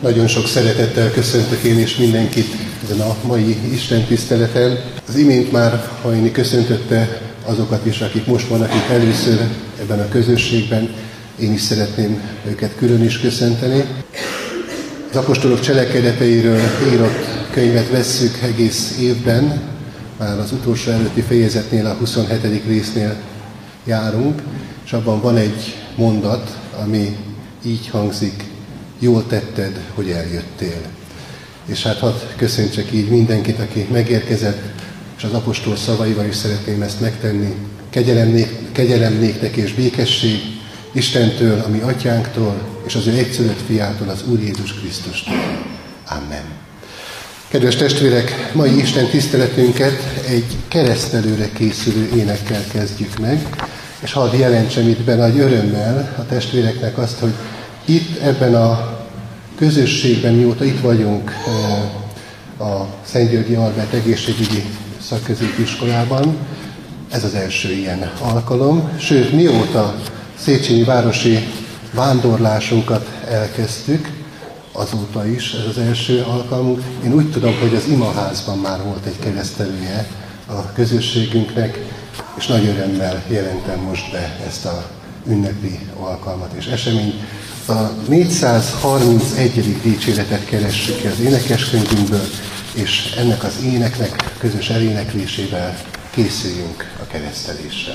Nagyon sok szeretettel köszöntök én és mindenkit ezen a mai Isten tiszteleten. Az imént már Hajni köszöntötte azokat is, akik most vannak itt először ebben a közösségben. Én is szeretném őket külön is köszönteni. Az apostolok cselekedeteiről írott könyvet vesszük egész évben, már az utolsó előtti fejezetnél, a 27. résznél járunk, és abban van egy mondat, ami így hangzik, jól tetted, hogy eljöttél. És hát hadd köszöntsek így mindenkit, aki megérkezett, és az apostol szavaival is szeretném ezt megtenni. Kegyelem, nék, kegyelem néktek és békesség Istentől, ami atyánktól, és az ő egyszülött fiától, az Úr Jézus Krisztustól. Amen. Kedves testvérek, mai Isten tiszteletünket egy keresztelőre készülő énekkel kezdjük meg, és hadd jelentsem itt be nagy örömmel a testvéreknek azt, hogy itt ebben a közösségben, mióta itt vagyunk a Szent Györgyi Albert egészségügyi szakközépiskolában, ez az első ilyen alkalom, sőt mióta Széchenyi városi vándorlásunkat elkezdtük, azóta is ez az első alkalmunk. Én úgy tudom, hogy az imaházban már volt egy keresztelője a közösségünknek, és nagy örömmel jelentem most be ezt a ünnepi alkalmat és eseményt. A 431. dicséretet keressük az énekeskönyvünkből, és ennek az éneknek közös eléneklésével készüljünk a keresztelésre.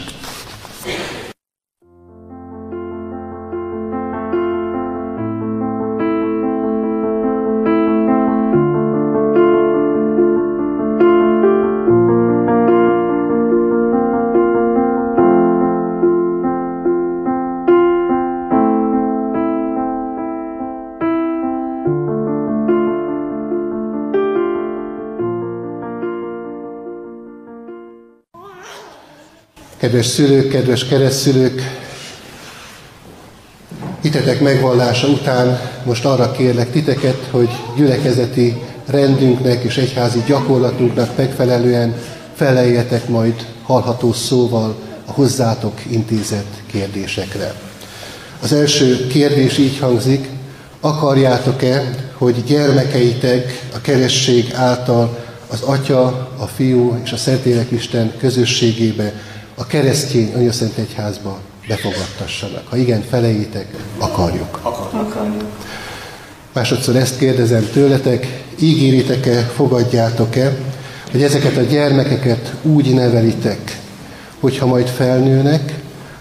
Kedves szülők, kedves keresztszülők, hitetek megvallása után most arra kérlek titeket, hogy gyülekezeti rendünknek és egyházi gyakorlatunknak megfelelően feleljetek majd hallható szóval a hozzátok intézett kérdésekre. Az első kérdés így hangzik, akarjátok-e, hogy gyermekeitek a keresség által az Atya, a Fiú és a Szentlélek Isten közösségébe a keresztény anyaszent egyházba befogadtassanak. Ha igen, felejétek, akarjuk. Akarjuk. Másodszor ezt kérdezem tőletek, ígéritek-e, fogadjátok-e, hogy ezeket a gyermekeket úgy nevelitek, hogyha majd felnőnek,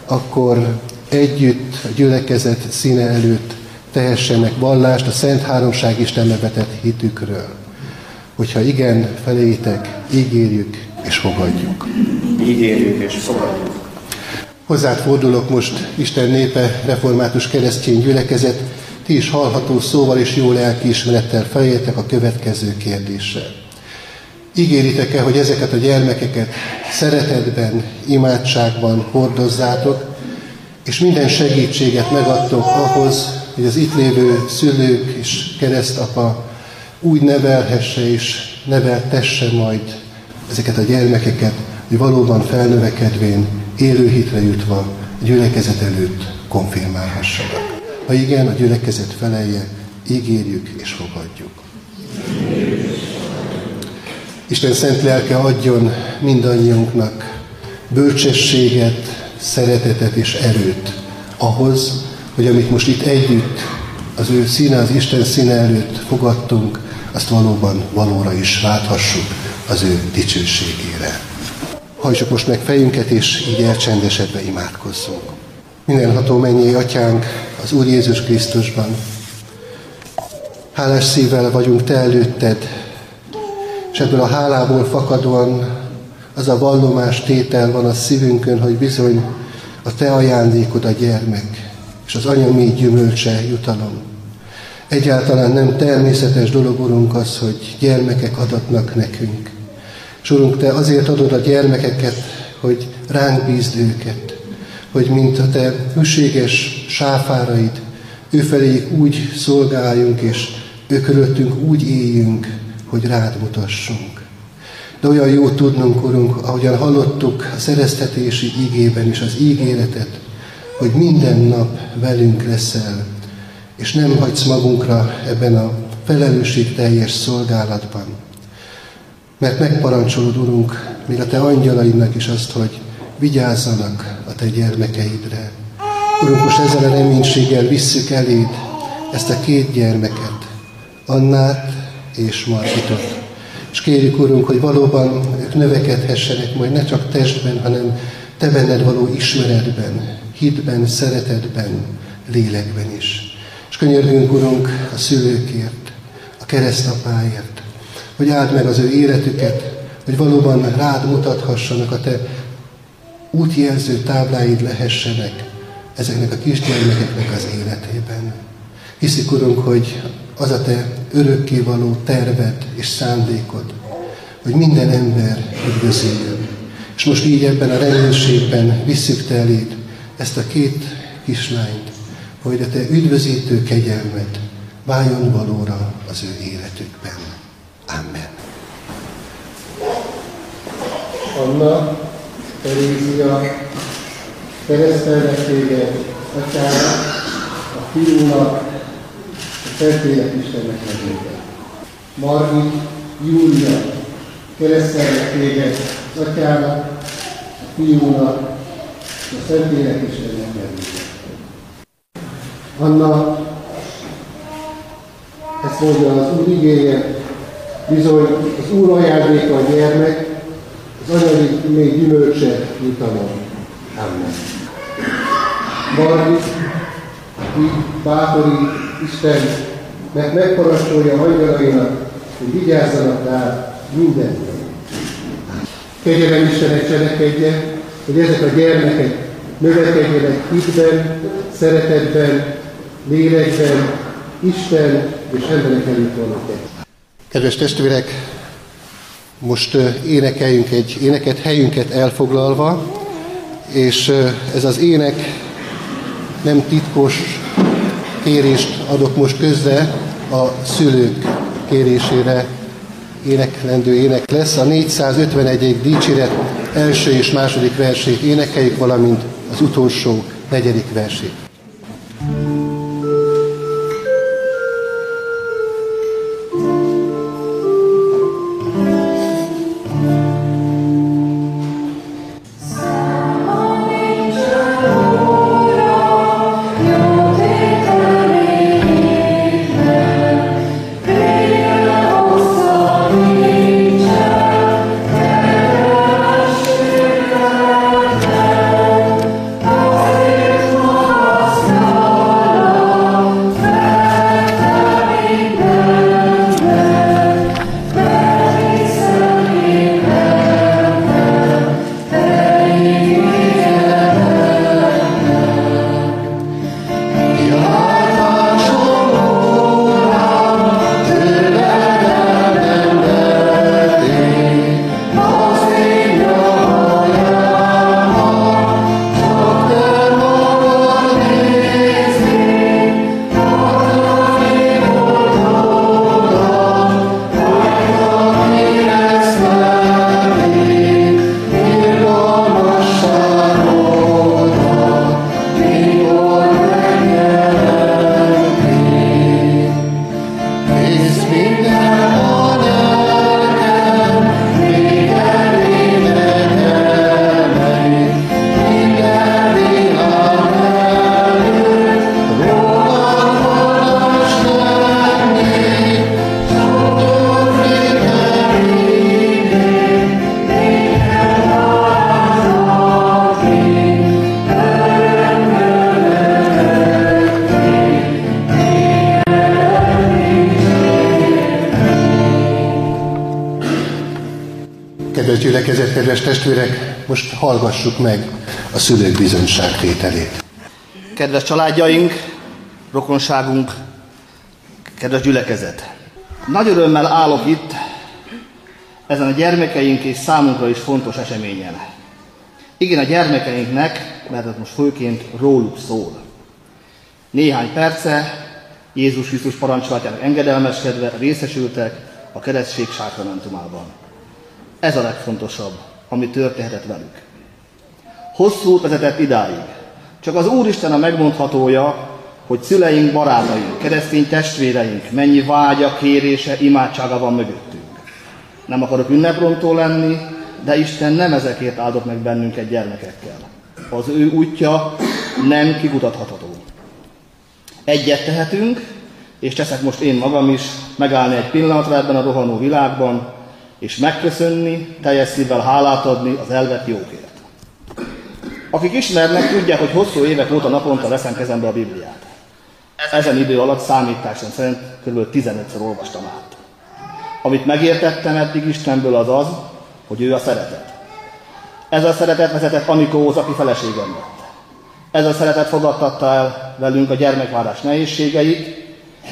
akkor együtt a gyülekezet színe előtt tehessenek vallást a Szent Háromság Istenbe vetett hitükről. Hogyha igen, felejétek, ígérjük és fogadjuk ígérjük és fogadjuk. Hozzád fordulok most, Isten népe, református keresztény gyülekezet, ti is hallható szóval és jó lelkiismerettel feljetek a következő kérdésre. Ígéritek-e, hogy ezeket a gyermekeket szeretetben, imádságban hordozzátok, és minden segítséget megadtok ahhoz, hogy az itt lévő szülők és keresztapa úgy nevelhesse és neveltesse majd ezeket a gyermekeket, hogy valóban felnövekedvén, élő hitre jutva gyülekezet előtt konfirmálhassanak. Ha igen, a gyülekezet felelje, ígérjük és fogadjuk. Isten szent lelke adjon mindannyiunknak bölcsességet, szeretetet és erőt ahhoz, hogy amit most itt együtt az ő színe, az Isten színe előtt fogadtunk, azt valóban valóra is válthassuk az ő dicsőségére. Hajtsuk most meg fejünket, és így elcsendesedve imádkozzunk. Mindenható mennyi atyánk az Úr Jézus Krisztusban. Hálás szívvel vagyunk Te előtted, és ebből a hálából fakadóan az a vallomás tétel van a szívünkön, hogy bizony a Te ajándékod a gyermek, és az anya mi gyümölcse jutalom. Egyáltalán nem természetes dolog, Urunk, az, hogy gyermekek adatnak nekünk. És Urunk, Te azért adod a gyermekeket, hogy ránk bízd őket, hogy mint a Te hűséges sáfáraid, őfeléjük úgy szolgáljunk, és ő körülöttünk úgy éljünk, hogy rád mutassunk. De olyan jó tudnunk, Urunk, ahogyan hallottuk a szereztetési ígében is az ígéretet, hogy minden nap velünk leszel, és nem hagysz magunkra ebben a felelősségteljes szolgálatban. Mert megparancsolod, Urunk, még a Te angyalaidnak is azt, hogy vigyázzanak a Te gyermekeidre. Urunk, most ezzel a reménységgel visszük eléd ezt a két gyermeket, Annát és Margitot. És kérjük, Urunk, hogy valóban ők növekedhessenek majd ne csak testben, hanem Te benned való ismeretben, hitben, szeretetben, lélekben is. És könyörgünk, Urunk, a szülőkért, a keresztapáért, hogy áld meg az ő életüket, hogy valóban rád mutathassanak a Te útjelző tábláid lehessenek ezeknek a kisgyermekeknek az életében. Hiszik, Urunk, hogy az a Te örökkévaló terved és szándékod, hogy minden ember üdvözüljön. És most így ebben a reménységben visszük Te eléd ezt a két kislányt, hogy a Te üdvözítő kegyelmed váljon valóra az ő életükben. Amen. Anna, Terézia, keresztelnek téged, atyának, a fiúnak, a Szentlélek Istennek nevében. Margit, Júlia, keresztelnek téged, atyának, a fiúnak, a Szentlélek Istennek. Anna, ezt mondja az Úr igéje, bizony az Úr ajándéka a gyermek, az anyagi még gyümölcse jutalom. Amen. Margit, így bátori Isten, mert megparancsolja angyalainak, hogy vigyázzanak rá minden. Kegyelem Istenek cselekedje, hogy ezek a gyermekek növekedjenek hitben, szeretetben, lélekben, Isten és emberek előtt vannak Kedves testvérek, most énekeljünk egy éneket, helyünket elfoglalva, és ez az ének nem titkos kérést adok most közre a szülők kérésére éneklendő ének lesz. A 451. dicséret első és második versét énekeljük, valamint az utolsó negyedik versét. Gyülekezet, kedves testvérek, most hallgassuk meg a szülők bizonyságtételét. Kedves családjaink, rokonságunk, kedves gyülekezet! Nagy örömmel állok itt ezen a gyermekeink és számunkra is fontos eseményen. Igen, a gyermekeinknek, mert ez most főként róluk szól. Néhány perce Jézus Krisztus parancsolatjának engedelmeskedve részesültek a keresztség sákramentumában. Ez a legfontosabb, ami történhetett velük. Hosszú vezetett idáig. Csak az Úristen a megmondhatója, hogy szüleink, barátaink, keresztény testvéreink mennyi vágya, kérése, imádsága van mögöttünk. Nem akarok ünneprontó lenni, de Isten nem ezekért áldott meg bennünket gyermekekkel. Az ő útja nem kikutatható. Egyet tehetünk, és teszek most én magam is, megállni egy pillanatra ebben a rohanó világban, és megköszönni, teljes szívvel hálát adni az elvett jókért. Akik ismernek, tudják, hogy hosszú évek óta naponta veszem kezembe a Bibliát. Ezen idő alatt számításom szerint kb. 15-ször olvastam át. Amit megértettem eddig Istenből az az, hogy ő a szeretet. Ez a szeretet vezetett Anikóhoz, aki feleségem lett. Ez a szeretet fogadtatta el velünk a gyermekvárás nehézségeit,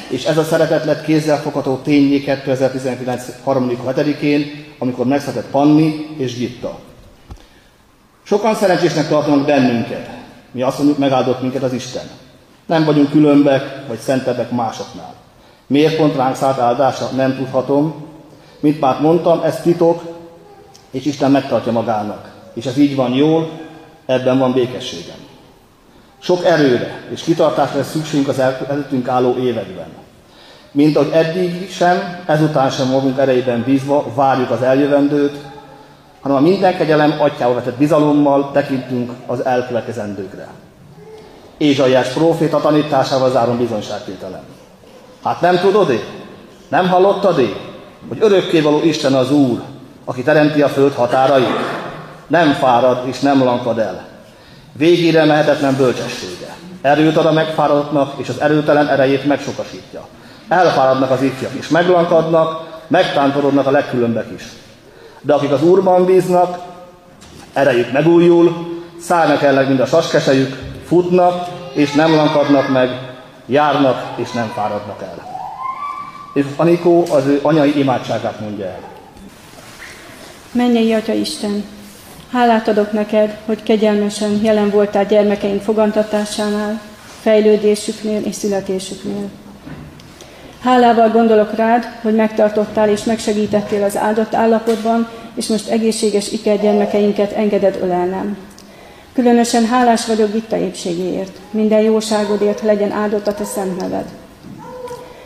és ez a szeretet lett kézzelfogható tényé 2019. 3. 7-én, amikor megszületett Panni és Gitta. Sokan szerencsésnek tartanak bennünket. Mi azt mondjuk, megáldott minket az Isten. Nem vagyunk különbek, vagy szentebbek másoknál. Miért pont ránk szállt áldása? Nem tudhatom. Mint már mondtam, ez titok, és Isten megtartja magának. És ez így van jól, ebben van békességem. Sok erőre és kitartásra lesz szükségünk az előttünk álló években. Mint ahogy eddig sem, ezután sem magunk erejében bízva várjuk az eljövendőt, hanem a minden kegyelem atyával vetett bizalommal tekintünk az elkövetkezendőkre. Ézsaiás próféta tanításával zárom bizonyságtételem. Hát nem tudod-e? Nem hallottad-e? Hogy örökkévaló Isten az Úr, aki teremti a föld határait? Nem fárad és nem lankad el. Végére mehetetlen bölcsessége. Erőt ad a megfáradottnak, és az erőtelen erejét megsokasítja. Elfáradnak az ifjak is, meglankadnak, megtántorodnak a legkülönbek is. De akik az Úrban bíznak, erejük megújul, szállnak el mint a saskesejük, futnak, és nem lankadnak meg, járnak, és nem fáradnak el. És Anikó az ő anyai imádságát mondja el. Mennyei Atya Isten, hálát adok neked, hogy kegyelmesen jelen voltál gyermekeink fogantatásánál, fejlődésüknél és születésüknél. Hálával gondolok rád, hogy megtartottál és megsegítettél az áldott állapotban, és most egészséges ikergyermekeinket engeded ölelnem. Különösen hálás vagyok itt a épségéért. Minden jóságodért legyen áldott a te szent neved.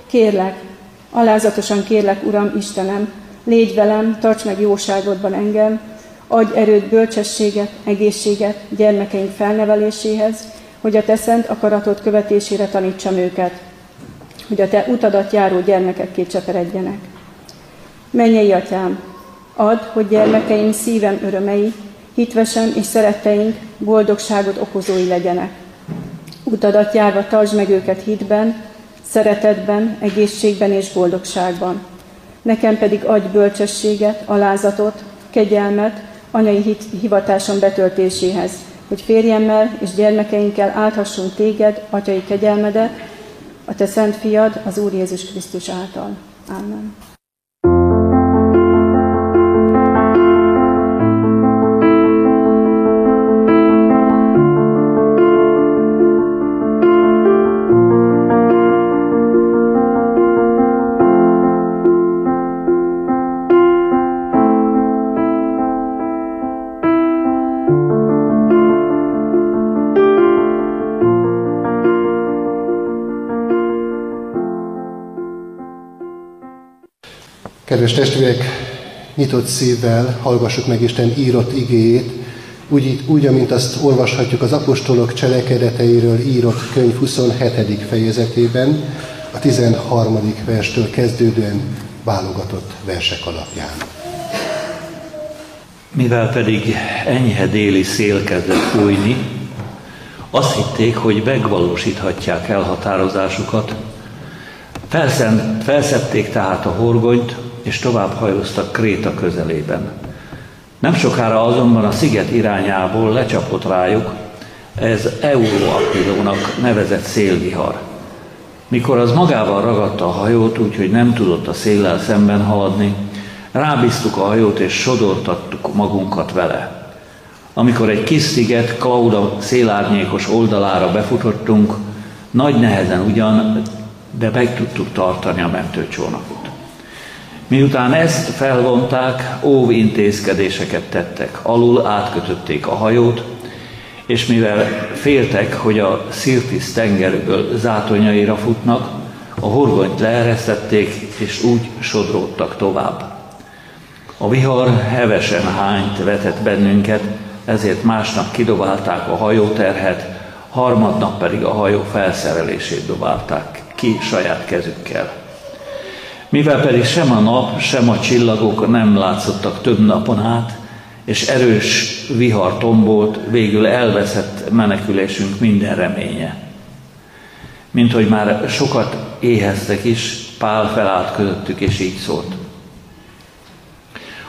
Kérlek, alázatosan kérlek, Uram, Istenem, légy velem, tarts meg jóságodban engem, adj erőt, bölcsességet, egészséget gyermekeink felneveléséhez, hogy a te szent akaratod követésére tanítsam őket, hogy a te utadat járó gyermekek kétseperedjenek. Menjei atyám, add, hogy gyermekeim szívem örömei, hitvesen és szeretteink boldogságot okozói legyenek. Utadat járva tartsd meg őket hitben, szeretetben, egészségben és boldogságban. Nekem pedig adj bölcsességet, alázatot, kegyelmet, anyai hivatásom betöltéséhez, hogy férjemmel és gyermekeinkkel áthassunk téged, atyai kegyelmedet, a te szent fiad, az Úr Jézus Krisztus által. Amen. Kedves testvérek, nyitott szívvel hallgassuk meg Isten írott igéjét, úgy, úgy, amint azt olvashatjuk az apostolok cselekedeteiről írott könyv 27. fejezetében, a 13. verstől kezdődően válogatott versek alapján. Mivel pedig enyhe déli szél kezdett fújni, azt hitték, hogy megvalósíthatják elhatározásukat, felszedték tehát a horgonyt, és tovább hajloztak Kréta közelében. Nem sokára azonban a sziget irányából lecsapott rájuk ez Euroaquilónak nevezett szélvihar. Mikor az magával ragadta a hajót, úgyhogy nem tudott a széllel szemben haladni, rábíztuk a hajót és sodortattuk magunkat vele. Amikor egy kis sziget Klauda szélárnyékos oldalára befutottunk, nagy nehezen ugyan, de meg tudtuk tartani a mentőcsónakot. Miután ezt felvonták, óvintézkedéseket tettek. Alul átkötötték a hajót, és mivel féltek, hogy a Szirtis tengerből zátonyaira futnak, a horgonyt leeresztették, és úgy sodródtak tovább. A vihar hevesen hányt vetett bennünket, ezért másnap kidobálták a hajóterhet, harmadnap pedig a hajó felszerelését dobálták ki saját kezükkel. Mivel pedig sem a nap, sem a csillagok nem látszottak több napon át, és erős vihar tombolt, végül elveszett menekülésünk minden reménye. Mint hogy már sokat éheztek is, Pál felállt közöttük, és így szólt.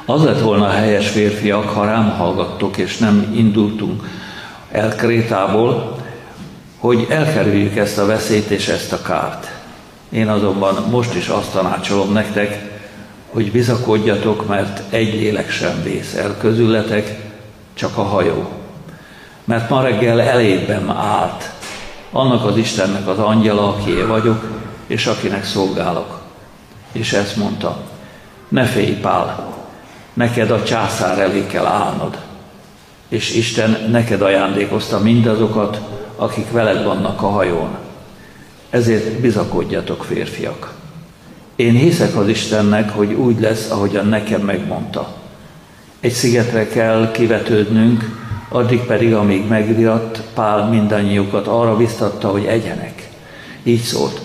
Az lett volna a helyes férfiak, ha rám hallgattok, és nem indultunk el Krétából, hogy elkerüljük ezt a veszélyt és ezt a kárt. Én azonban most is azt tanácsolom nektek, hogy bizakodjatok, mert egy lélek sem vész el közületek, csak a hajó. Mert ma reggel elében állt annak az Istennek az angyala, aki vagyok, és akinek szolgálok. És ezt mondta, ne félj, Pál, neked a császár elé kell állnod. És Isten neked ajándékozta mindazokat, akik veled vannak a hajón. Ezért bizakodjatok, férfiak. Én hiszek az Istennek, hogy úgy lesz, ahogyan nekem megmondta. Egy szigetre kell kivetődnünk, addig pedig, amíg megviratt, Pál mindannyiukat arra biztatta, hogy egyenek. Így szólt.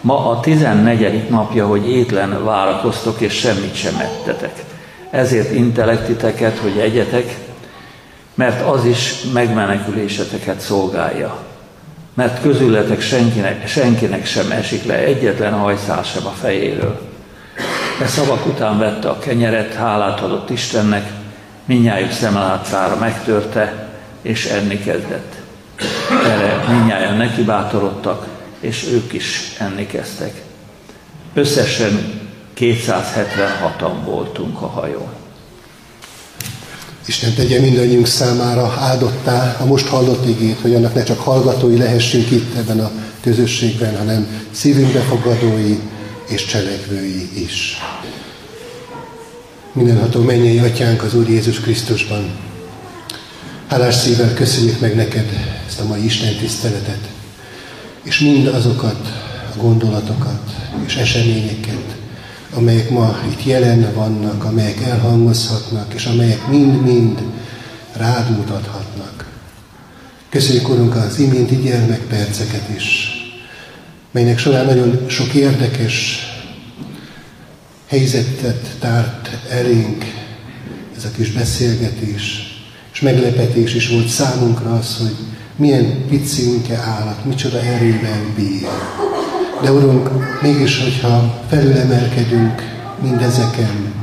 Ma a tizennegyedik napja, hogy étlen várakoztok, és semmit sem ettetek. Ezért intelektiteket, hogy egyetek, mert az is megmeneküléseteket szolgálja. Mert közületek senkinek, senkinek sem esik le egyetlen hajszál sem a fejéről. E szavak után vette a kenyeret, hálát adott Istennek, minnyájuk szemlátszára megtörte, és enni kezdett. Erre minnyáján neki bátorodtak, és ők is enni kezdtek. Összesen 276-an voltunk a hajón. Isten tegye mindannyiunk számára áldottá a most hallott igét, hogy annak ne csak hallgatói lehessünk itt ebben a közösségben, hanem szívünkbe fogadói és cselekvői is. Mindenható mennyei atyánk az Úr Jézus Krisztusban. Hálás szívvel köszönjük meg neked ezt a mai Isten tiszteletet, és mind azokat a gondolatokat és eseményeket, amelyek ma itt jelen vannak, amelyek elhangozhatnak, és amelyek mind-mind rád mutathatnak. Köszönjük, Urunk, az iménti gyermekperceket is, melynek során nagyon sok érdekes helyzetet tárt elénk ez a kis beszélgetés, és meglepetés is volt számunkra az, hogy milyen pici unke állat, micsoda erővel bír. De Urunk, mégis, hogyha felülemelkedünk mindezeken,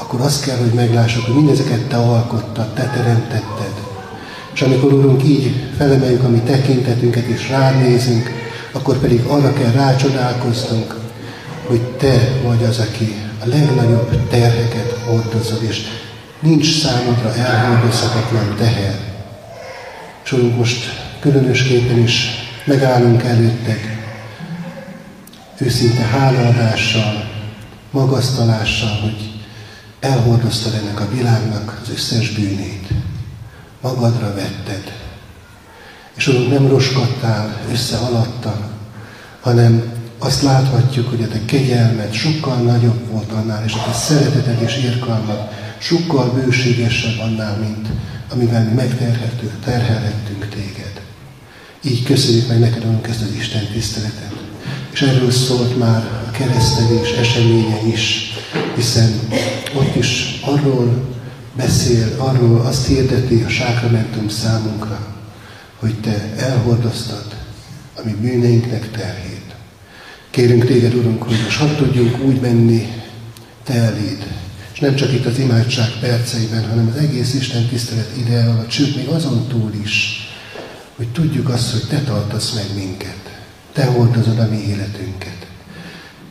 akkor azt kell, hogy meglássuk, hogy mindezeket Te alkottad, Te teremtetted. És amikor, Urunk, így felemeljük a mi tekintetünket, és ránézünk, akkor pedig arra kell rácsodálkoznunk, hogy Te vagy az, aki a legnagyobb terheket hordozod, és nincs számodra elhordozhatatlan teher. És Urunk, most különösképpen is megállunk előtted, őszinte hálaadással, magasztalással, hogy elhordoztad ennek a világnak az összes bűnét. Magadra vetted. És Urunk, nem roskadtál össze hanem azt láthatjuk, hogy a te kegyelmed sokkal nagyobb volt annál, és a te szereteted és irkalmad sokkal bőségesebb annál, mint amivel mi megterhelhettünk téged. Így köszönjük meg neked, Urunk, ezt Isten tiszteletet. És erről szólt már a keresztelés eseménye is, hiszen ott is arról beszél, arról azt hirdeti a sákramentum számunkra, hogy te elhordoztad a mi bűneinknek terhét. Kérünk téged, Urunk, hogy most hadd tudjunk úgy menni te eléd, és nem csak itt az imádság perceiben, hanem az egész Isten tisztelet ide alatt, sőt, még azon túl is, hogy tudjuk azt, hogy te tartasz meg minket. Te hordozod a mi életünket.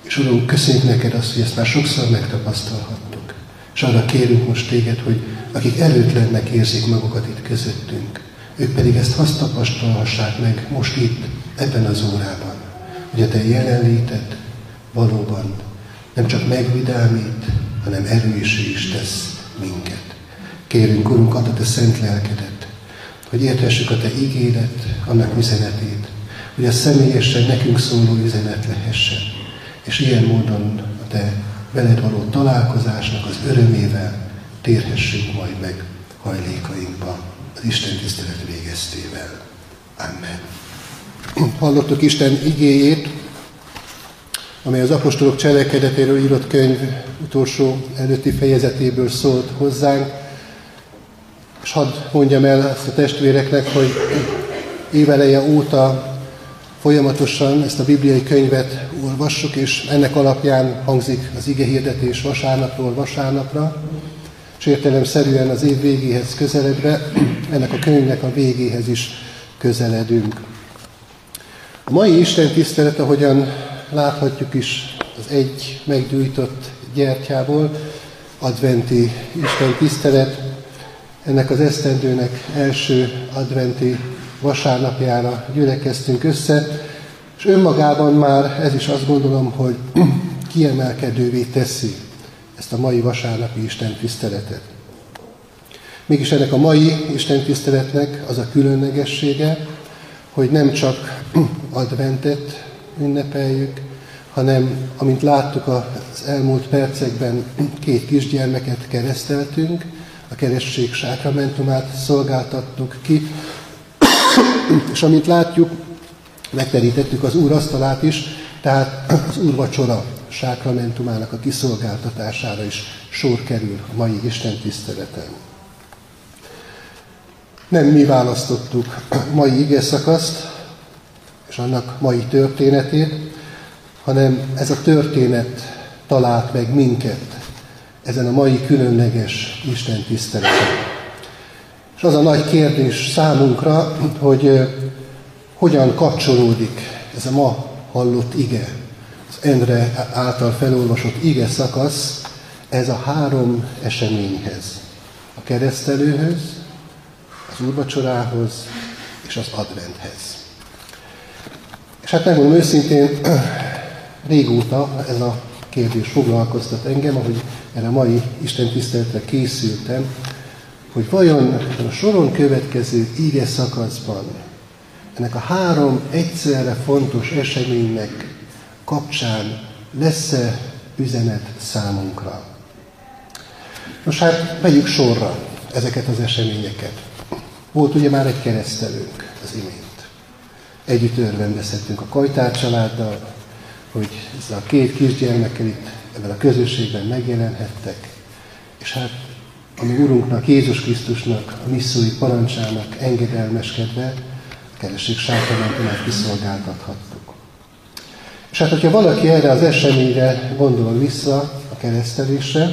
És Urunk, köszönjük neked azt, hogy ezt már sokszor megtapasztalhattuk. És arra kérünk most téged, hogy akik előtlennek érzik magukat itt közöttünk, ők pedig ezt azt tapasztalhassák meg most itt, ebben az órában, hogy a te jelenléted valóban nem csak megvidámít, hanem erősé is tesz minket. Kérünk, Urunk, add a te szent lelkedet, hogy érthessük a Te ígéret, annak üzenetét, hogy a személyesen nekünk szóló üzenet lehessen. És ilyen módon a Te veled való találkozásnak az örömével térhessünk majd meg hajlékainkba az Isten tisztelet végeztével. Amen. Hallottuk Isten igéjét, amely az apostolok cselekedetéről írott könyv utolsó előtti fejezetéből szólt hozzánk. És hadd mondjam el ezt a testvéreknek, hogy éveleje óta folyamatosan ezt a bibliai könyvet olvassuk, és ennek alapján hangzik az ige hirdetés vasárnapról vasárnapra, és értelemszerűen az év végéhez közeledve, ennek a könyvnek a végéhez is közeledünk. A mai Isten tisztelet, ahogyan láthatjuk is az egy meggyújtott gyertyából, adventi Isten tisztelet, ennek az esztendőnek első adventi vasárnapjára gyülekeztünk össze, és önmagában már ez is azt gondolom, hogy kiemelkedővé teszi ezt a mai vasárnapi Isten tiszteletet. Mégis ennek a mai Isten tiszteletnek az a különlegessége, hogy nem csak adventet ünnepeljük, hanem, amint láttuk az elmúlt percekben, két kisgyermeket kereszteltünk, a keresztség sákramentumát szolgáltattuk ki, és amint látjuk, megterítettük az Úr asztalát is, tehát az úrvacsora sákramentumának a kiszolgáltatására is sor kerül a mai Isten tiszteleten. Nem mi választottuk mai ige szakaszt, és annak mai történetét, hanem ez a történet talált meg minket ezen a mai különleges Isten tiszteleten. És az a nagy kérdés számunkra, hogy hogyan kapcsolódik ez a ma hallott ige, az Endre által felolvasott ige szakasz, ez a három eseményhez. A keresztelőhöz, az úrvacsorához és az adventhez. És hát megmondom őszintén, régóta ez a kérdés foglalkoztat engem, ahogy erre a mai Isten tiszteletre készültem, hogy vajon a soron következő íge szakaszban ennek a három egyszerre fontos eseménynek kapcsán lesz-e üzenet számunkra. Nos hát, vegyük sorra ezeket az eseményeket. Volt ugye már egy keresztelőnk az imént. Együtt örvendezhettünk a Kajtár családdal, hogy ezzel a két kisgyermekkel itt ebben a közösségben megjelenhettek, és hát a mi Urunknak, Jézus Krisztusnak, a misszói parancsának engedelmeskedve a keresség sákramentumát kiszolgáltathattuk. És hát, hogyha valaki erre az eseményre gondol vissza, a keresztelésre,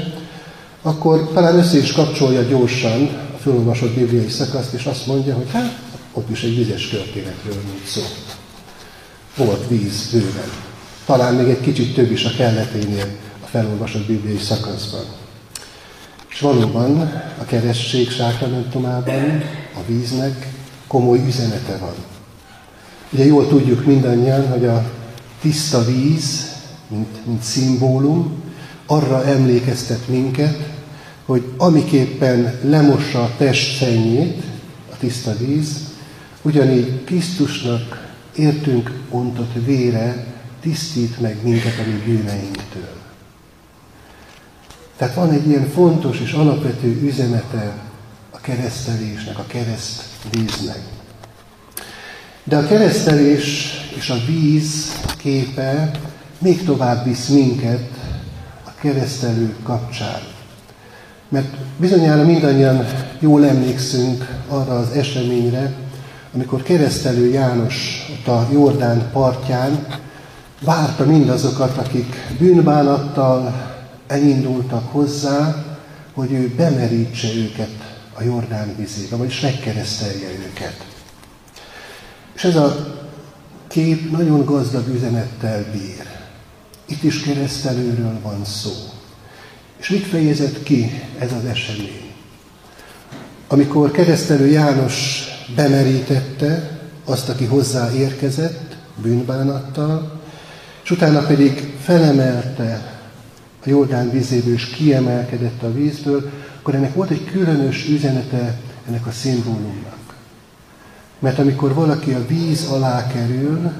akkor talán össze is kapcsolja gyorsan a felolvasott bibliai szakaszt, és azt mondja, hogy hát, ott is egy vizes történetről volt szó. Volt víz bőven. Talán még egy kicsit több is a kelleténél a felolvasott bibliai szakaszban. Valóban a keresztség sákramentumában a víznek komoly üzenete van. Ugye jól tudjuk mindannyian, hogy a tiszta víz, mint, mint szimbólum, arra emlékeztet minket, hogy amiképpen lemossa a test szennyét, a tiszta víz, ugyanígy Krisztusnak értünk ontott vére tisztít meg minket a mi bűneinktől. Tehát van egy ilyen fontos és alapvető üzenete a keresztelésnek, a kereszt víznek. De a keresztelés és a víz képe még tovább visz minket a keresztelő kapcsán. Mert bizonyára mindannyian jól emlékszünk arra az eseményre, amikor keresztelő János ott a Jordán partján várta mindazokat, akik bűnbánattal elindultak hozzá, hogy ő bemerítse őket a Jordán vizébe, vagyis megkeresztelje őket. És ez a kép nagyon gazdag üzenettel bír. Itt is keresztelőről van szó. És mit fejezett ki ez az esemény? Amikor keresztelő János bemerítette azt, aki hozzá érkezett, bűnbánattal, és utána pedig felemelte a Jordán vizéből, és kiemelkedett a vízből, akkor ennek volt egy különös üzenete ennek a szimbólumnak. Mert amikor valaki a víz alá kerül,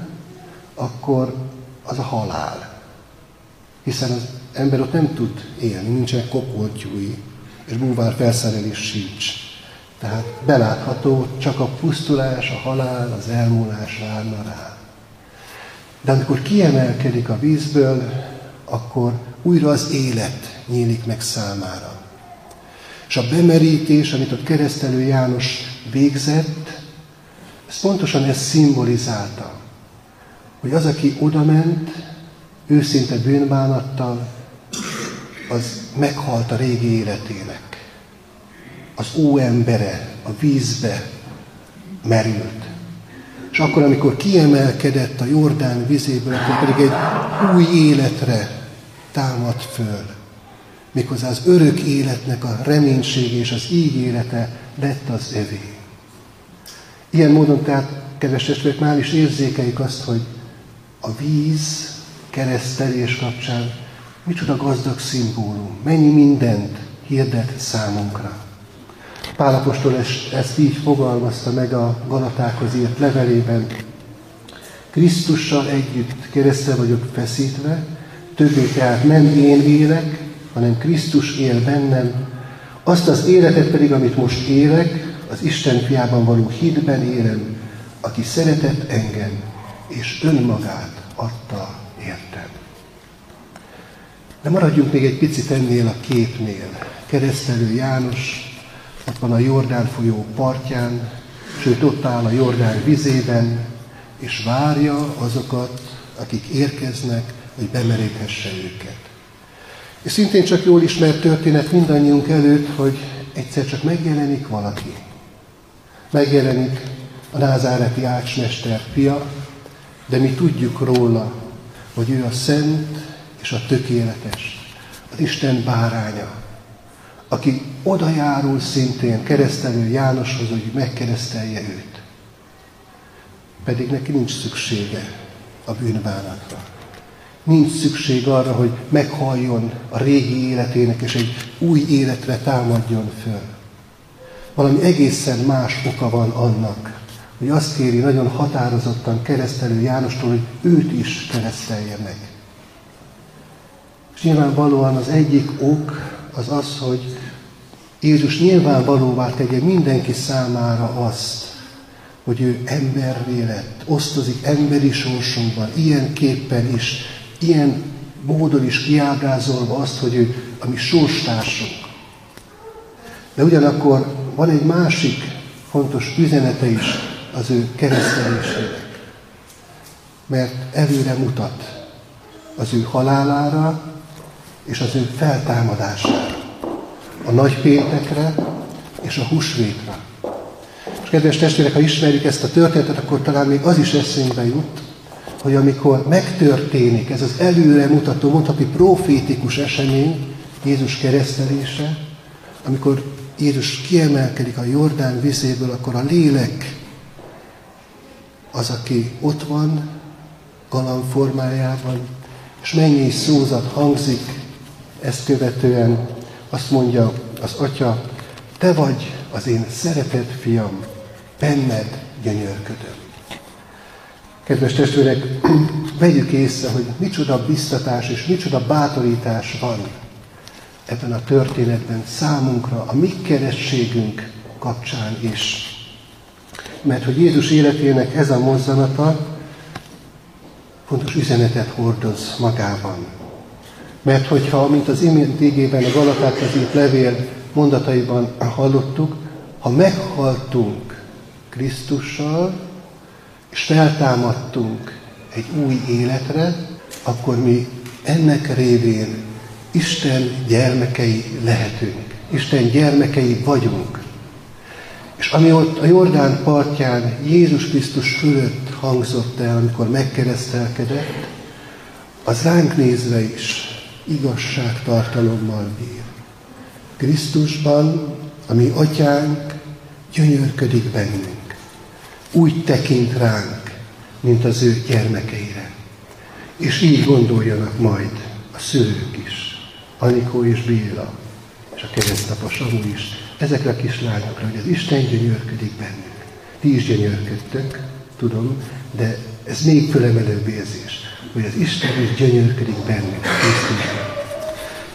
akkor az a halál. Hiszen az ember ott nem tud élni, nincsenek kopoltyúi, és búvár felszerelés sincs. Tehát belátható, csak a pusztulás, a halál, az elmúlás várna rá. De amikor kiemelkedik a vízből, akkor újra az élet nyílik meg számára. És a bemerítés, amit ott keresztelő János végzett, ez pontosan ezt szimbolizálta, hogy az, aki odament, őszinte bűnbánattal, az meghalt a régi életének. Az óembere a vízbe merült. És akkor, amikor kiemelkedett a Jordán vizéből, akkor pedig egy új életre támad föl. Méghozzá az örök életnek a reménység és az ígérete lett az övé. Ilyen módon tehát, kedves testvérek, már is érzékeljük azt, hogy a víz keresztelés kapcsán micsoda gazdag szimbólum, mennyi mindent hirdet számunkra. Pálapostól ezt így fogalmazta meg a Galatákhoz írt levelében. Krisztussal együtt keresztel vagyok feszítve, többé tehát nem én élek, hanem Krisztus él bennem, azt az életet pedig, amit most élek, az Isten fiában való hitben élem, aki szeretett engem, és önmagát adta értem. De maradjunk még egy picit ennél a képnél. Keresztelő János, ott van a Jordán folyó partján, sőt ott áll a Jordán vizében, és várja azokat, akik érkeznek, hogy bemeríthesse őket. És szintén csak jól ismert történet mindannyiunk előtt, hogy egyszer csak megjelenik valaki. Megjelenik a názáreti ácsmester fia, de mi tudjuk róla, hogy ő a szent és a tökéletes, az Isten báránya, aki oda járul szintén keresztelő Jánoshoz, hogy megkeresztelje őt. Pedig neki nincs szüksége a bűnbánatra. Nincs szükség arra, hogy meghalljon a régi életének, és egy új életre támadjon föl. Valami egészen más oka van annak, hogy azt kéri nagyon határozottan keresztelő Jánostól, hogy őt is keresztelje meg. És nyilvánvalóan az egyik ok az az, hogy Jézus nyilvánvalóvá tegye mindenki számára azt, hogy ő embervé lett, osztozik emberi sorsunkban, ilyen képpen is, ilyen módon is kiábrázolva azt, hogy ő a mi sorstársunk. De ugyanakkor van egy másik fontos üzenete is az ő keresztelésének. Mert előre mutat az ő halálára és az ő feltámadására. A nagy péntekre és a húsvétre. És kedves testvérek, ha ismerjük ezt a történetet, akkor talán még az is eszünkbe jut, hogy amikor megtörténik ez az előre mutató, mondhatni profétikus esemény, Jézus keresztelése, amikor Jézus kiemelkedik a Jordán vizéből, akkor a lélek az, aki ott van, galamb formájában, és mennyi szózat hangzik, ezt követően azt mondja az atya, te vagy az én szeretett fiam, benned gyönyörködöm. Kedves testvérek, vegyük észre, hogy micsoda biztatás és micsoda bátorítás van ebben a történetben számunkra, a mi kerességünk kapcsán is. Mert hogy Jézus életének ez a mozzanata fontos üzenetet hordoz magában. Mert hogyha, mint az imént égében a Galatákhoz írt levél mondataiban hallottuk, ha meghaltunk Krisztussal, és feltámadtunk egy új életre, akkor mi ennek révén Isten gyermekei lehetünk. Isten gyermekei vagyunk. És ami ott a Jordán partján Jézus Krisztus fölött hangzott el, amikor megkeresztelkedett, az ránk nézve is igazságtartalommal bír. Krisztusban, ami atyánk, gyönyörködik bennünk. Úgy tekint ránk, mint az ő gyermekeire. És így gondoljanak majd a szülők is, Anikó és Béla, és a keresztapa Samu is, ezekre a kislányokra, hogy az Isten gyönyörködik bennük. ti is gyönyörködtök, tudom, de ez még fölemelőbb érzés, hogy az Isten is gyönyörködik Krisztusban.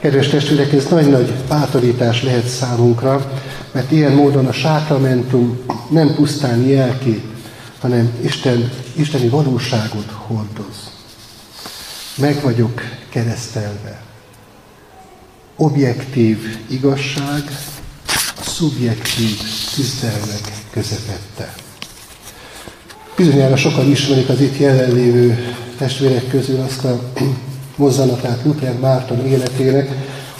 Kedves testvérek, ez nagy-nagy bátorítás lehet számunkra, mert ilyen módon a sákramentum nem pusztán jelkép, hanem Isten, isteni valóságot hordoz. Meg vagyok keresztelve. Objektív igazság a szubjektív küzdelmek közepette. Bizonyára sokan ismerik az itt jelenlévő testvérek közül azt a mozzanatát Luther Márton életének,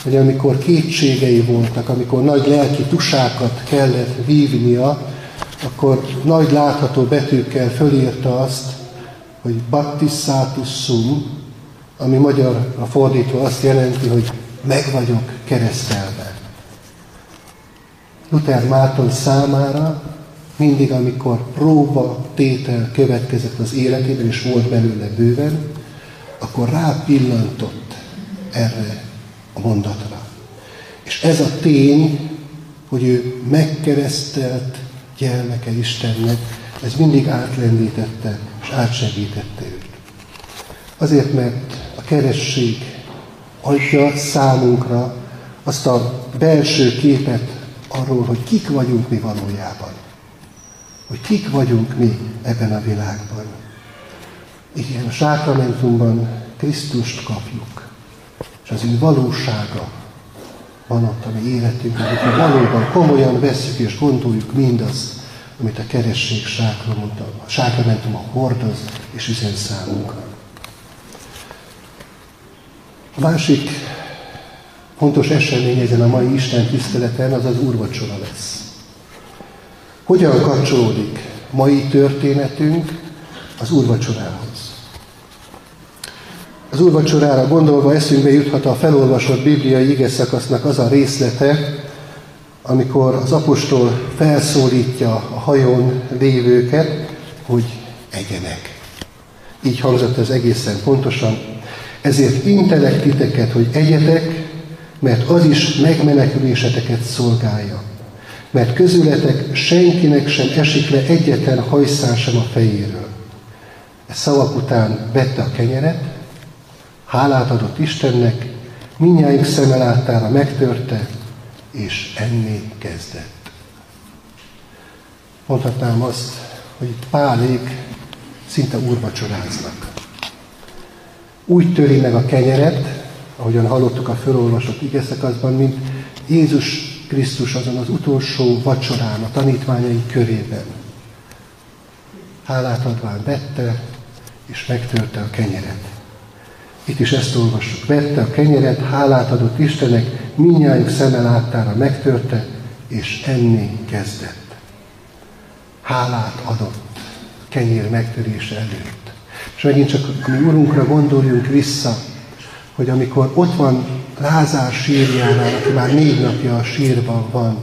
hogy amikor kétségei voltak, amikor nagy lelki tusákat kellett vívnia, akkor nagy látható betűkkel fölírta azt, hogy baptissatus sum, ami magyarra fordítva azt jelenti, hogy meg vagyok keresztelve. Luther Márton számára mindig, amikor próba, tétel következett az életében, és volt belőle bőven, akkor rápillantott erre a mondatra. És ez a tény, hogy ő megkeresztelt gyermeke Istennek, ez mindig átlendítette és átsegítette őt. Azért, mert a keresség adja számunkra azt a belső képet arról, hogy kik vagyunk mi valójában. Hogy kik vagyunk mi ebben a világban. Igen, a sákramentumban Krisztust kapjuk, és az ő valósága van ott a mi életünkben, hogyha valóban komolyan veszük és gondoljuk mindazt, amit a keresség a hordoz és üzen számunkra. A másik fontos esemény ezen a mai Isten tiszteleten az az úrvacsora lesz. Hogyan kapcsolódik mai történetünk az úrvacsorához? Az úrvacsorára gondolva eszünkbe juthat a felolvasott bibliai ige szakasznak az a részlete, amikor az apostol felszólítja a hajón lévőket, hogy egyenek. Így hangzott ez egészen pontosan. Ezért intelek titeket, hogy egyetek, mert az is megmeneküléseteket szolgálja. Mert közületek senkinek sem esik le egyetlen hajszán sem a fejéről. E szavak után vette a kenyeret, hálát adott Istennek, minnyáink szeme láttára megtörte, és enni kezdett. Mondhatnám azt, hogy itt Pálék szinte úrvacsoráznak. Úgy töri meg a kenyeret, ahogyan hallottuk a felolvasott igeszakaszban, mint Jézus Krisztus azon az utolsó vacsorán, a tanítványai körében. Hálát adván vette, és megtörte a kenyeret. Itt is ezt olvassuk. Vette a kenyeret, hálát adott Istenek, minnyájuk szeme láttára megtörte, és enni kezdett. Hálát adott kenyér megtörése előtt. És megint csak mi Urunkra gondoljunk vissza, hogy amikor ott van Lázár sírjánál, aki már négy napja a sírban van,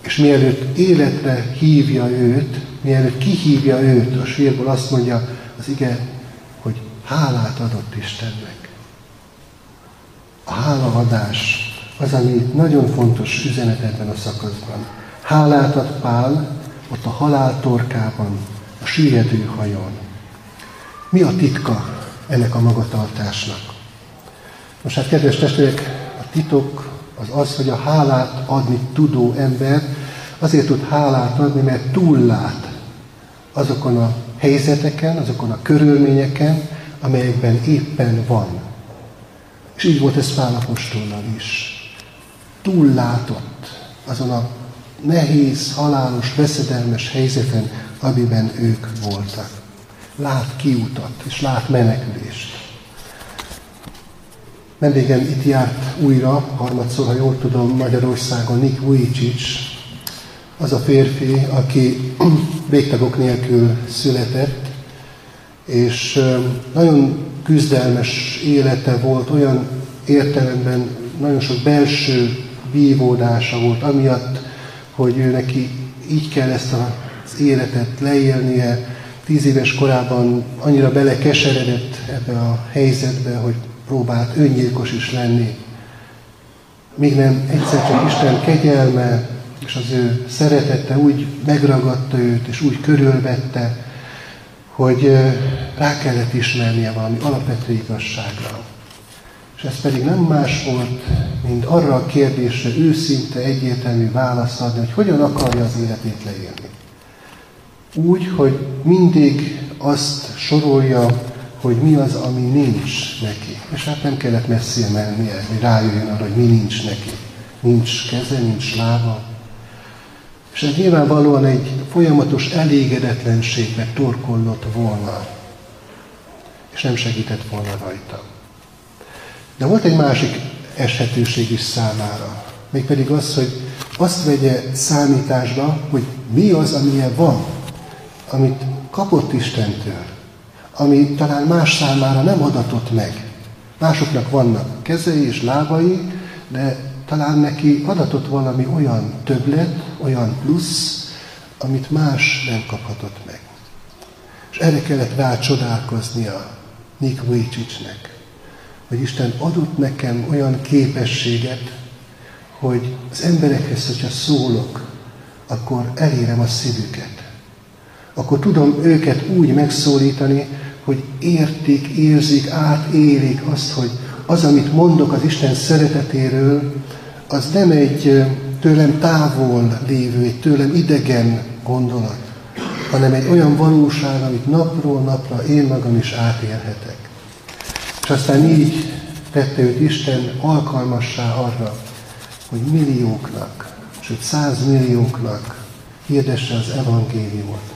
és mielőtt életre hívja őt, mielőtt kihívja őt a sírból, azt mondja az ige, hálát adott Istennek. A hálaadás az, ami nagyon fontos üzenet ebben a szakaszban. Hálát ad Pál ott a halál torkában, a süllyedő hajón. Mi a titka ennek a magatartásnak? Most hát, kedves testvérek, a titok az az, hogy a hálát adni tudó ember azért tud hálát adni, mert túllát azokon a helyzeteken, azokon a körülményeken, amelyekben éppen van. És így volt ez Pál apostolnal is túllátott azon a nehéz, halálos, veszedelmes helyzeten, amiben ők voltak. Lát kiutat, és lát menekülést. Vendégem itt járt újra, harmadszor, ha jól tudom, Magyarországon Nick Vujicic, az a férfi, aki végtagok nélkül született, és nagyon küzdelmes élete volt, olyan értelemben nagyon sok belső vívódása volt, amiatt, hogy ő neki így kell ezt az életet leélnie. Tíz éves korában annyira belekeseredett ebbe a helyzetbe, hogy próbált öngyilkos is lenni. Míg nem egyszer csak Isten kegyelme és az ő szeretete úgy megragadta őt, és úgy körülvette, hogy rá kellett ismernie valami alapvető igazságra. És ez pedig nem más volt, mint arra a kérdésre őszinte, egyértelmű választ adni, hogy hogyan akarja az életét leélni. Úgy, hogy mindig azt sorolja, hogy mi az, ami nincs neki. És hát nem kellett messzire mennie, hogy rájöjjön arra, hogy mi nincs neki. Nincs keze, nincs lába. És ez nyilvánvalóan egy folyamatos elégedetlenségbe torkollott volna. És nem segített volna rajta. De volt egy másik eshetőség is számára. Mégpedig az, hogy azt vegye számításba, hogy mi az, amilyen van, amit kapott Istentől, ami talán más számára nem adatott meg. Másoknak vannak kezei és lábai, de talán neki adatott valami olyan többlet, olyan plusz, amit más nem kaphatott meg. És erre kellett rá csodálkoznia Nick Vujicicnek, hogy Isten adott nekem olyan képességet, hogy az emberekhez, hogyha szólok, akkor elérem a szívüket. Akkor tudom őket úgy megszólítani, hogy értik, érzik, átélik azt, hogy az, amit mondok az Isten szeretetéről, az nem egy tőlem távol lévő, egy tőlem idegen gondolat, hanem egy olyan valóság, amit napról napra én magam is átélhetek. És aztán így tette őt Isten alkalmassá arra, hogy millióknak, sőt százmillióknak hirdesse az evangéliumot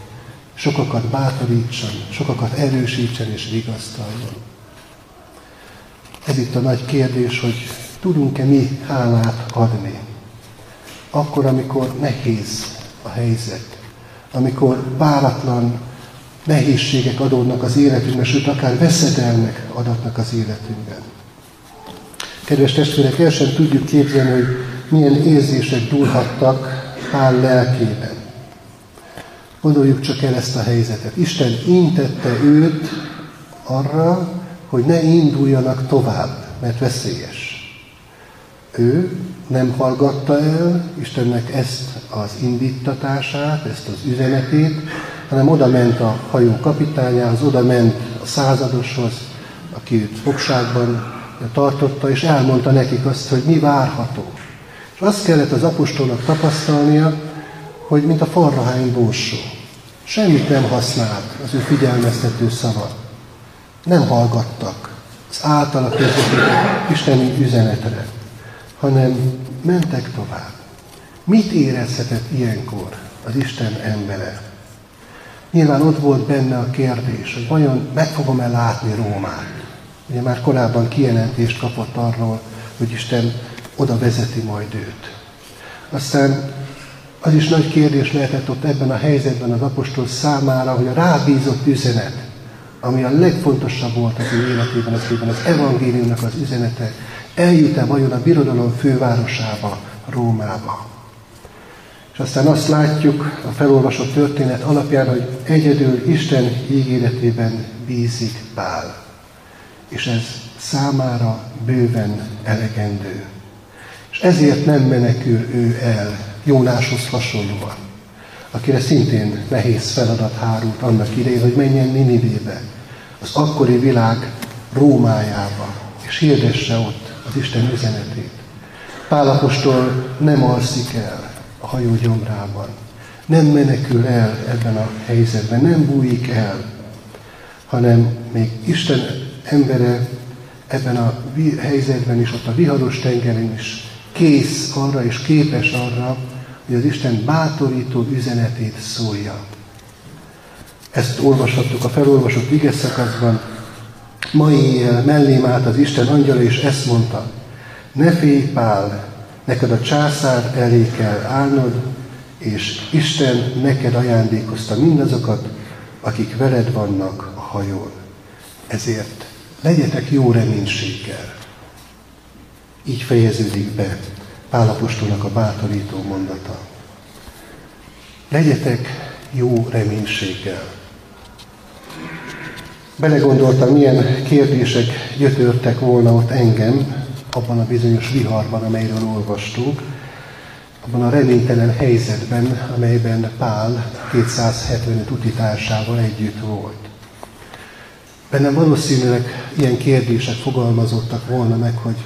sokakat bátorítson, sokakat erősítsen és vigasztaljon. Ez itt a nagy kérdés, hogy tudunk-e mi hálát adni. Akkor, amikor nehéz a helyzet, amikor váratlan nehézségek adódnak az életünkben, sőt, akár veszedelmek adatnak az életünkben. Kedves testvérek, el sem tudjuk képzelni, hogy milyen érzések dúlhattak Pál lelkében. Gondoljuk csak el ezt a helyzetet. Isten intette őt arra, hogy ne induljanak tovább, mert veszélyes. Ő nem hallgatta el Istennek ezt az indítatását, ezt az üzenetét, hanem oda ment a hajó kapitányához, oda ment a századoshoz, aki őt fogságban tartotta, és elmondta nekik azt, hogy mi várható. És azt kellett az apostolnak tapasztalnia, hogy mint a forrahány borsó. Semmit nem használt az ő figyelmeztető szava. Nem hallgattak az általa közvetített isteni üzenetre, hanem mentek tovább. Mit érezhetett ilyenkor az Isten embere? Nyilván ott volt benne a kérdés, hogy vajon meg fogom-e látni Rómát. Ugye már korábban kijelentést kapott arról, hogy Isten oda vezeti majd őt. Aztán az is nagy kérdés lehetett ott ebben a helyzetben az apostol számára, hogy a rábízott üzenet, ami a legfontosabb volt az ő életében, az, az evangéliumnak az üzenete, eljut-e vajon a birodalom fővárosába, Rómába. És aztán azt látjuk a felolvasott történet alapján, hogy egyedül Isten ígéretében bízik Pál. És ez számára bőven elegendő. És ezért nem menekül ő el Jónáshoz hasonlóan, akire szintén nehéz feladat hárult annak idején, hogy menjen Ninivébe, az akkori világ Rómájába, és hirdesse ott az Isten üzenetét. Pálapostól nem alszik el a hajó gyomrában, nem menekül el ebben a helyzetben, nem bújik el, hanem még Isten embere ebben a helyzetben is, ott a viharos tengeren is kész arra és képes arra, hogy az Isten bátorító üzenetét szólja. Ezt olvashattuk a felolvasott ige szakaszban. Mai éjjel mellém állt az Isten angyala, és ezt mondta, ne félj, Pál, neked a császár elé kell állnod, és Isten neked ajándékozta mindazokat, akik veled vannak a hajón. Ezért legyetek jó reménységgel. Így fejeződik be Pálapostolnak a bátorító mondata. Legyetek jó reménységgel. Belegondoltam, milyen kérdések gyötörtek volna ott engem, abban a bizonyos viharban, amelyről olvastunk, abban a reménytelen helyzetben, amelyben Pál 275 utitársával együtt volt. Bennem valószínűleg ilyen kérdések fogalmazottak volna meg, hogy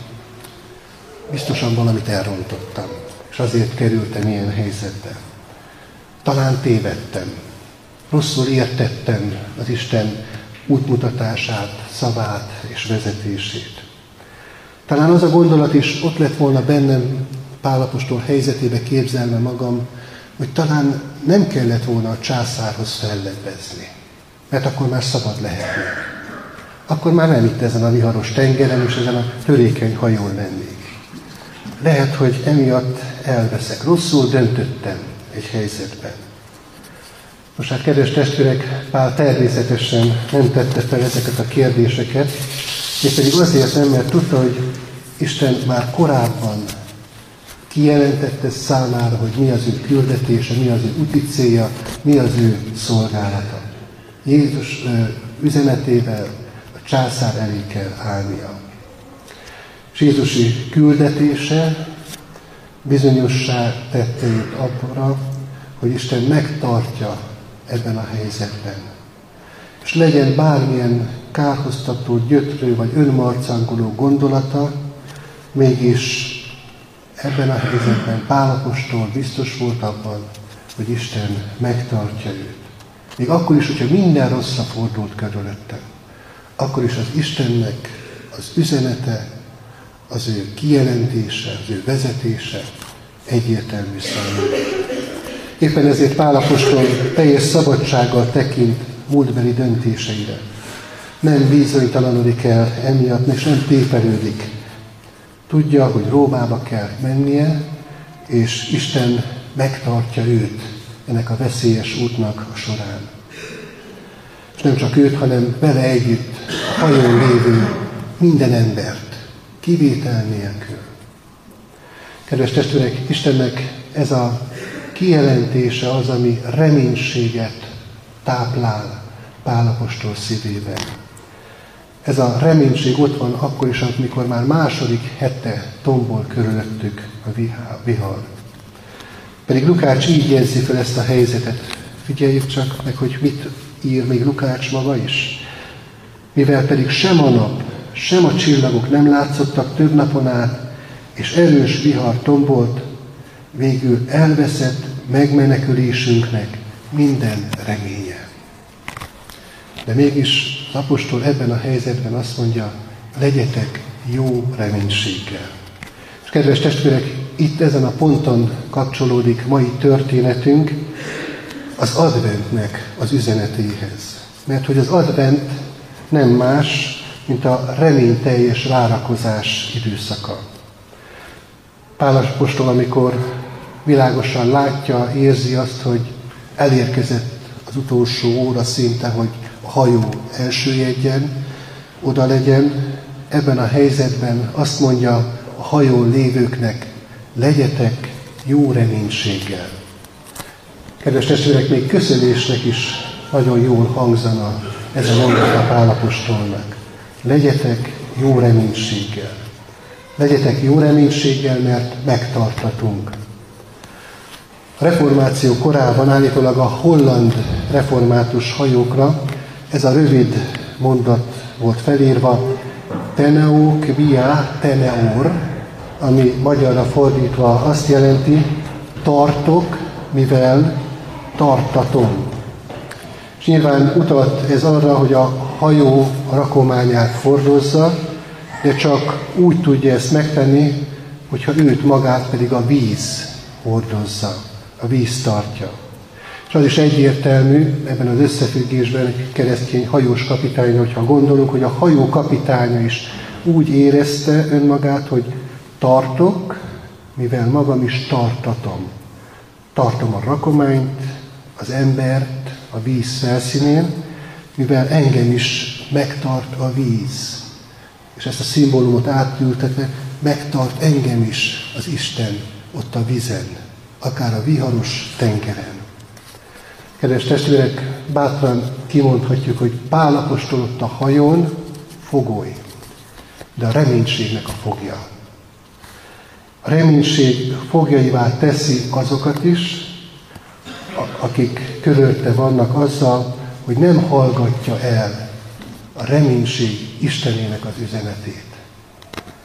biztosan valamit elrontottam, és azért kerültem ilyen helyzetbe. Talán tévedtem, rosszul értettem az Isten útmutatását, szavát és vezetését. Talán az a gondolat is ott lett volna bennem Pálapostól helyzetébe képzelve magam, hogy talán nem kellett volna a császárhoz fellebbezni, mert akkor már szabad lehetnék. Akkor már nem itt ezen a viharos tengeren és ezen a törékeny hajón lennék. Lehet, hogy emiatt elveszek. Rosszul döntöttem egy helyzetben. Most hát, kedves testvérek, Pál természetesen nem tette fel ezeket a kérdéseket, és pedig azért nem, mert tudta, hogy Isten már korábban kijelentette számára, hogy mi az ő küldetése, mi az ő úti célja, mi az ő szolgálata. Jézus üzenetével a császár elé kell állnia. És Jézusi küldetése bizonyossá tette őt abra, hogy Isten megtartja ebben a helyzetben. És legyen bármilyen kárhoztató, gyötrő vagy önmarcangoló gondolata, mégis ebben a helyzetben Pálapostól biztos volt abban, hogy Isten megtartja őt. Még akkor is, hogyha minden rosszra fordult körülöttem, akkor is az Istennek az üzenete, az ő kijelentése, az ő vezetése egyértelmű számomra. Éppen ezért Pálapostól teljes szabadsággal tekint múltbeli döntéseire. Nem bizonytalanodik el emiatt, és nem tépelődik. Tudja, hogy Rómába kell mennie, és Isten megtartja őt ennek a veszélyes útnak a során. És nem csak őt, hanem vele együtt a hajón lévő minden embert, kivétel nélkül. Kedves testvérek, Istennek ez a kijelentése az, ami reménységet táplál Pálapostól szívében. Ez a reménység ott van akkor is, amikor már második hete tombol körülöttük a vihar. Pedig Lukács így jegyzi fel ezt a helyzetet. Figyeljük csak meg, hogy mit ír még Lukács maga is. Mivel pedig sem a nap, sem a csillagok nem látszottak több napon át, és erős vihar tombolt, végül elveszett megmenekülésünknek minden reménye. De mégis az apostol ebben a helyzetben azt mondja, legyetek jó reménységgel. És kedves testvérek, itt ezen a ponton kapcsolódik mai történetünk az adventnek az üzenetéhez. Mert hogy az advent nem más, mint a reményteljes várakozás időszaka. Apostol, amikor világosan látja, érzi azt, hogy elérkezett az utolsó óra szinte, hogy a hajó elsüllyedjen, oda legyen, ebben a helyzetben azt mondja a hajón lévőknek, legyetek jó reménységgel. Kedves testvérek, még köszönésnek is nagyon jól hangzana ez a mondat a Pálapostolnak. Legyetek jó reménységgel. Legyetek jó reménységgel, mert megtartatunk. Reformáció korában állítólag a holland református hajókra ez a rövid mondat volt felírva, Teneo kvia teneor, ami magyarra fordítva azt jelenti, tartok, mivel tartatom. És nyilván utalt ez arra, hogy a hajó rakományát fordozza, de csak úgy tudja ezt megtenni, hogyha őt magát pedig a víz hordozza a víz tartja. És az is egyértelmű ebben az összefüggésben egy keresztény hajós kapitány, hogyha gondolunk, hogy a hajó kapitánya is úgy érezte önmagát, hogy tartok, mivel magam is tartatom. Tartom a rakományt, az embert a víz felszínén, mivel engem is megtart a víz. És ezt a szimbólumot átültetve megtart engem is az Isten ott a vizen akár a viharos tengeren. Kedves testvérek, bátran kimondhatjuk, hogy Pál apostol ott a hajón fogoly, de a reménységnek a fogja. A reménység fogjaivá teszi azokat is, akik körülte vannak azzal, hogy nem hallgatja el a reménység Istenének az üzenetét.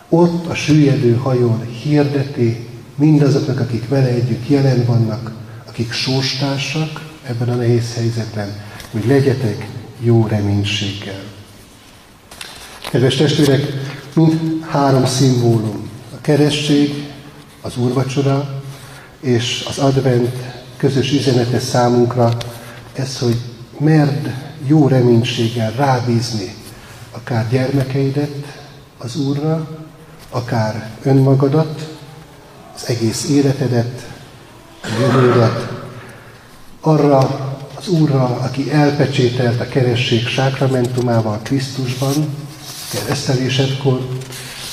Ott a süllyedő hajón hirdeti mindazoknak, akik vele együtt jelen vannak, akik sorstársak ebben a nehéz helyzetben, hogy legyetek jó reménységgel. Kedves testvérek, mind három szimbólum. A keresztség, az úrvacsora és az advent közös üzenete számunkra, ez, hogy merd jó reménységgel rábízni akár gyermekeidet az Úrra, akár önmagadat, az egész életedet, a jövődet, arra az Úrra, aki elpecsételt a keresség sákramentumával Krisztusban, keresztelésedkor,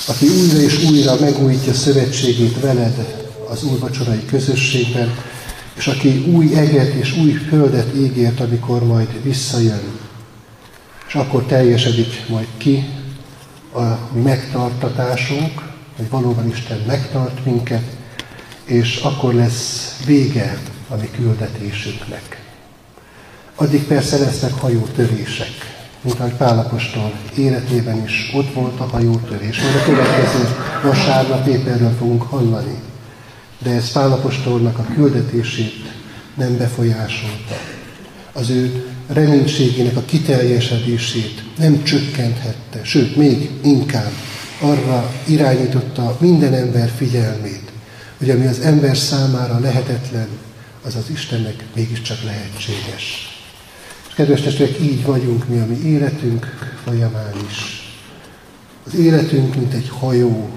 aki újra és újra megújítja szövetségét veled az úrvacsorai közösségben, és aki új eget és új földet ígért, amikor majd visszajön. És akkor teljesedik majd ki a mi megtartatásunk, hogy valóban Isten megtart minket, és akkor lesz vége a mi küldetésünknek. Addig persze lesznek hajótörések, mint ahogy Pálapostól életében is ott volt a hajótörés. Majd a következő vasárnap épp fogunk hallani. De ez Pálapostolnak a küldetését nem befolyásolta. Az ő reménységének a kiteljesedését nem csökkenthette, sőt, még inkább arra irányította minden ember figyelmét, hogy ami az ember számára lehetetlen, az az Istennek mégiscsak lehetséges. És kedves testvérek, így vagyunk mi a mi életünk folyamán is. Az életünk, mint egy hajó,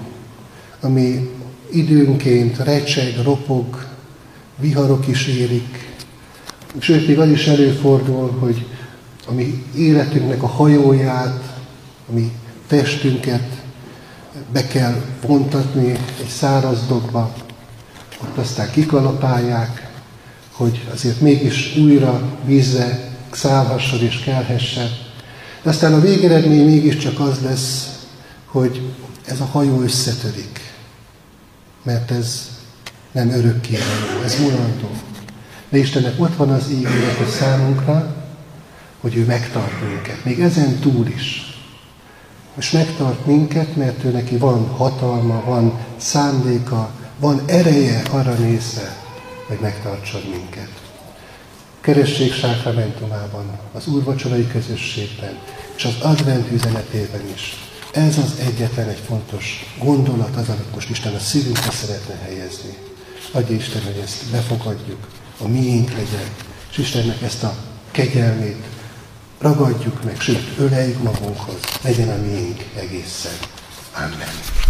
ami időnként recseg, ropog, viharok is érik, sőt, még az is előfordul, hogy a mi életünknek a hajóját, a mi testünket be kell vontatni egy száraz dobba, ott aztán kikalapálják, hogy azért mégis újra vízre szállhasson és kelhessen. De aztán a végeredmény mégiscsak az lesz, hogy ez a hajó összetörik, mert ez nem örökké való, ez mulandó. De Istennek ott van az ígéret számunkra, hogy ő megtart minket, még ezen túl is. Most megtart minket, mert ő neki van hatalma, van szándéka, van ereje arra nézve, hogy megtartson minket. Keresség sákramentumában, az úrvacsorai közösségben, és az advent üzenetében is. Ez az egyetlen egy fontos gondolat, az, amit most Isten a szívünkre szeretne helyezni. Adja Isten, hogy ezt befogadjuk, a miénk legyen, és Istennek ezt a kegyelmét ragadjuk meg, sőt, öleljük magunkhoz, legyen a miénk egészen. Amen.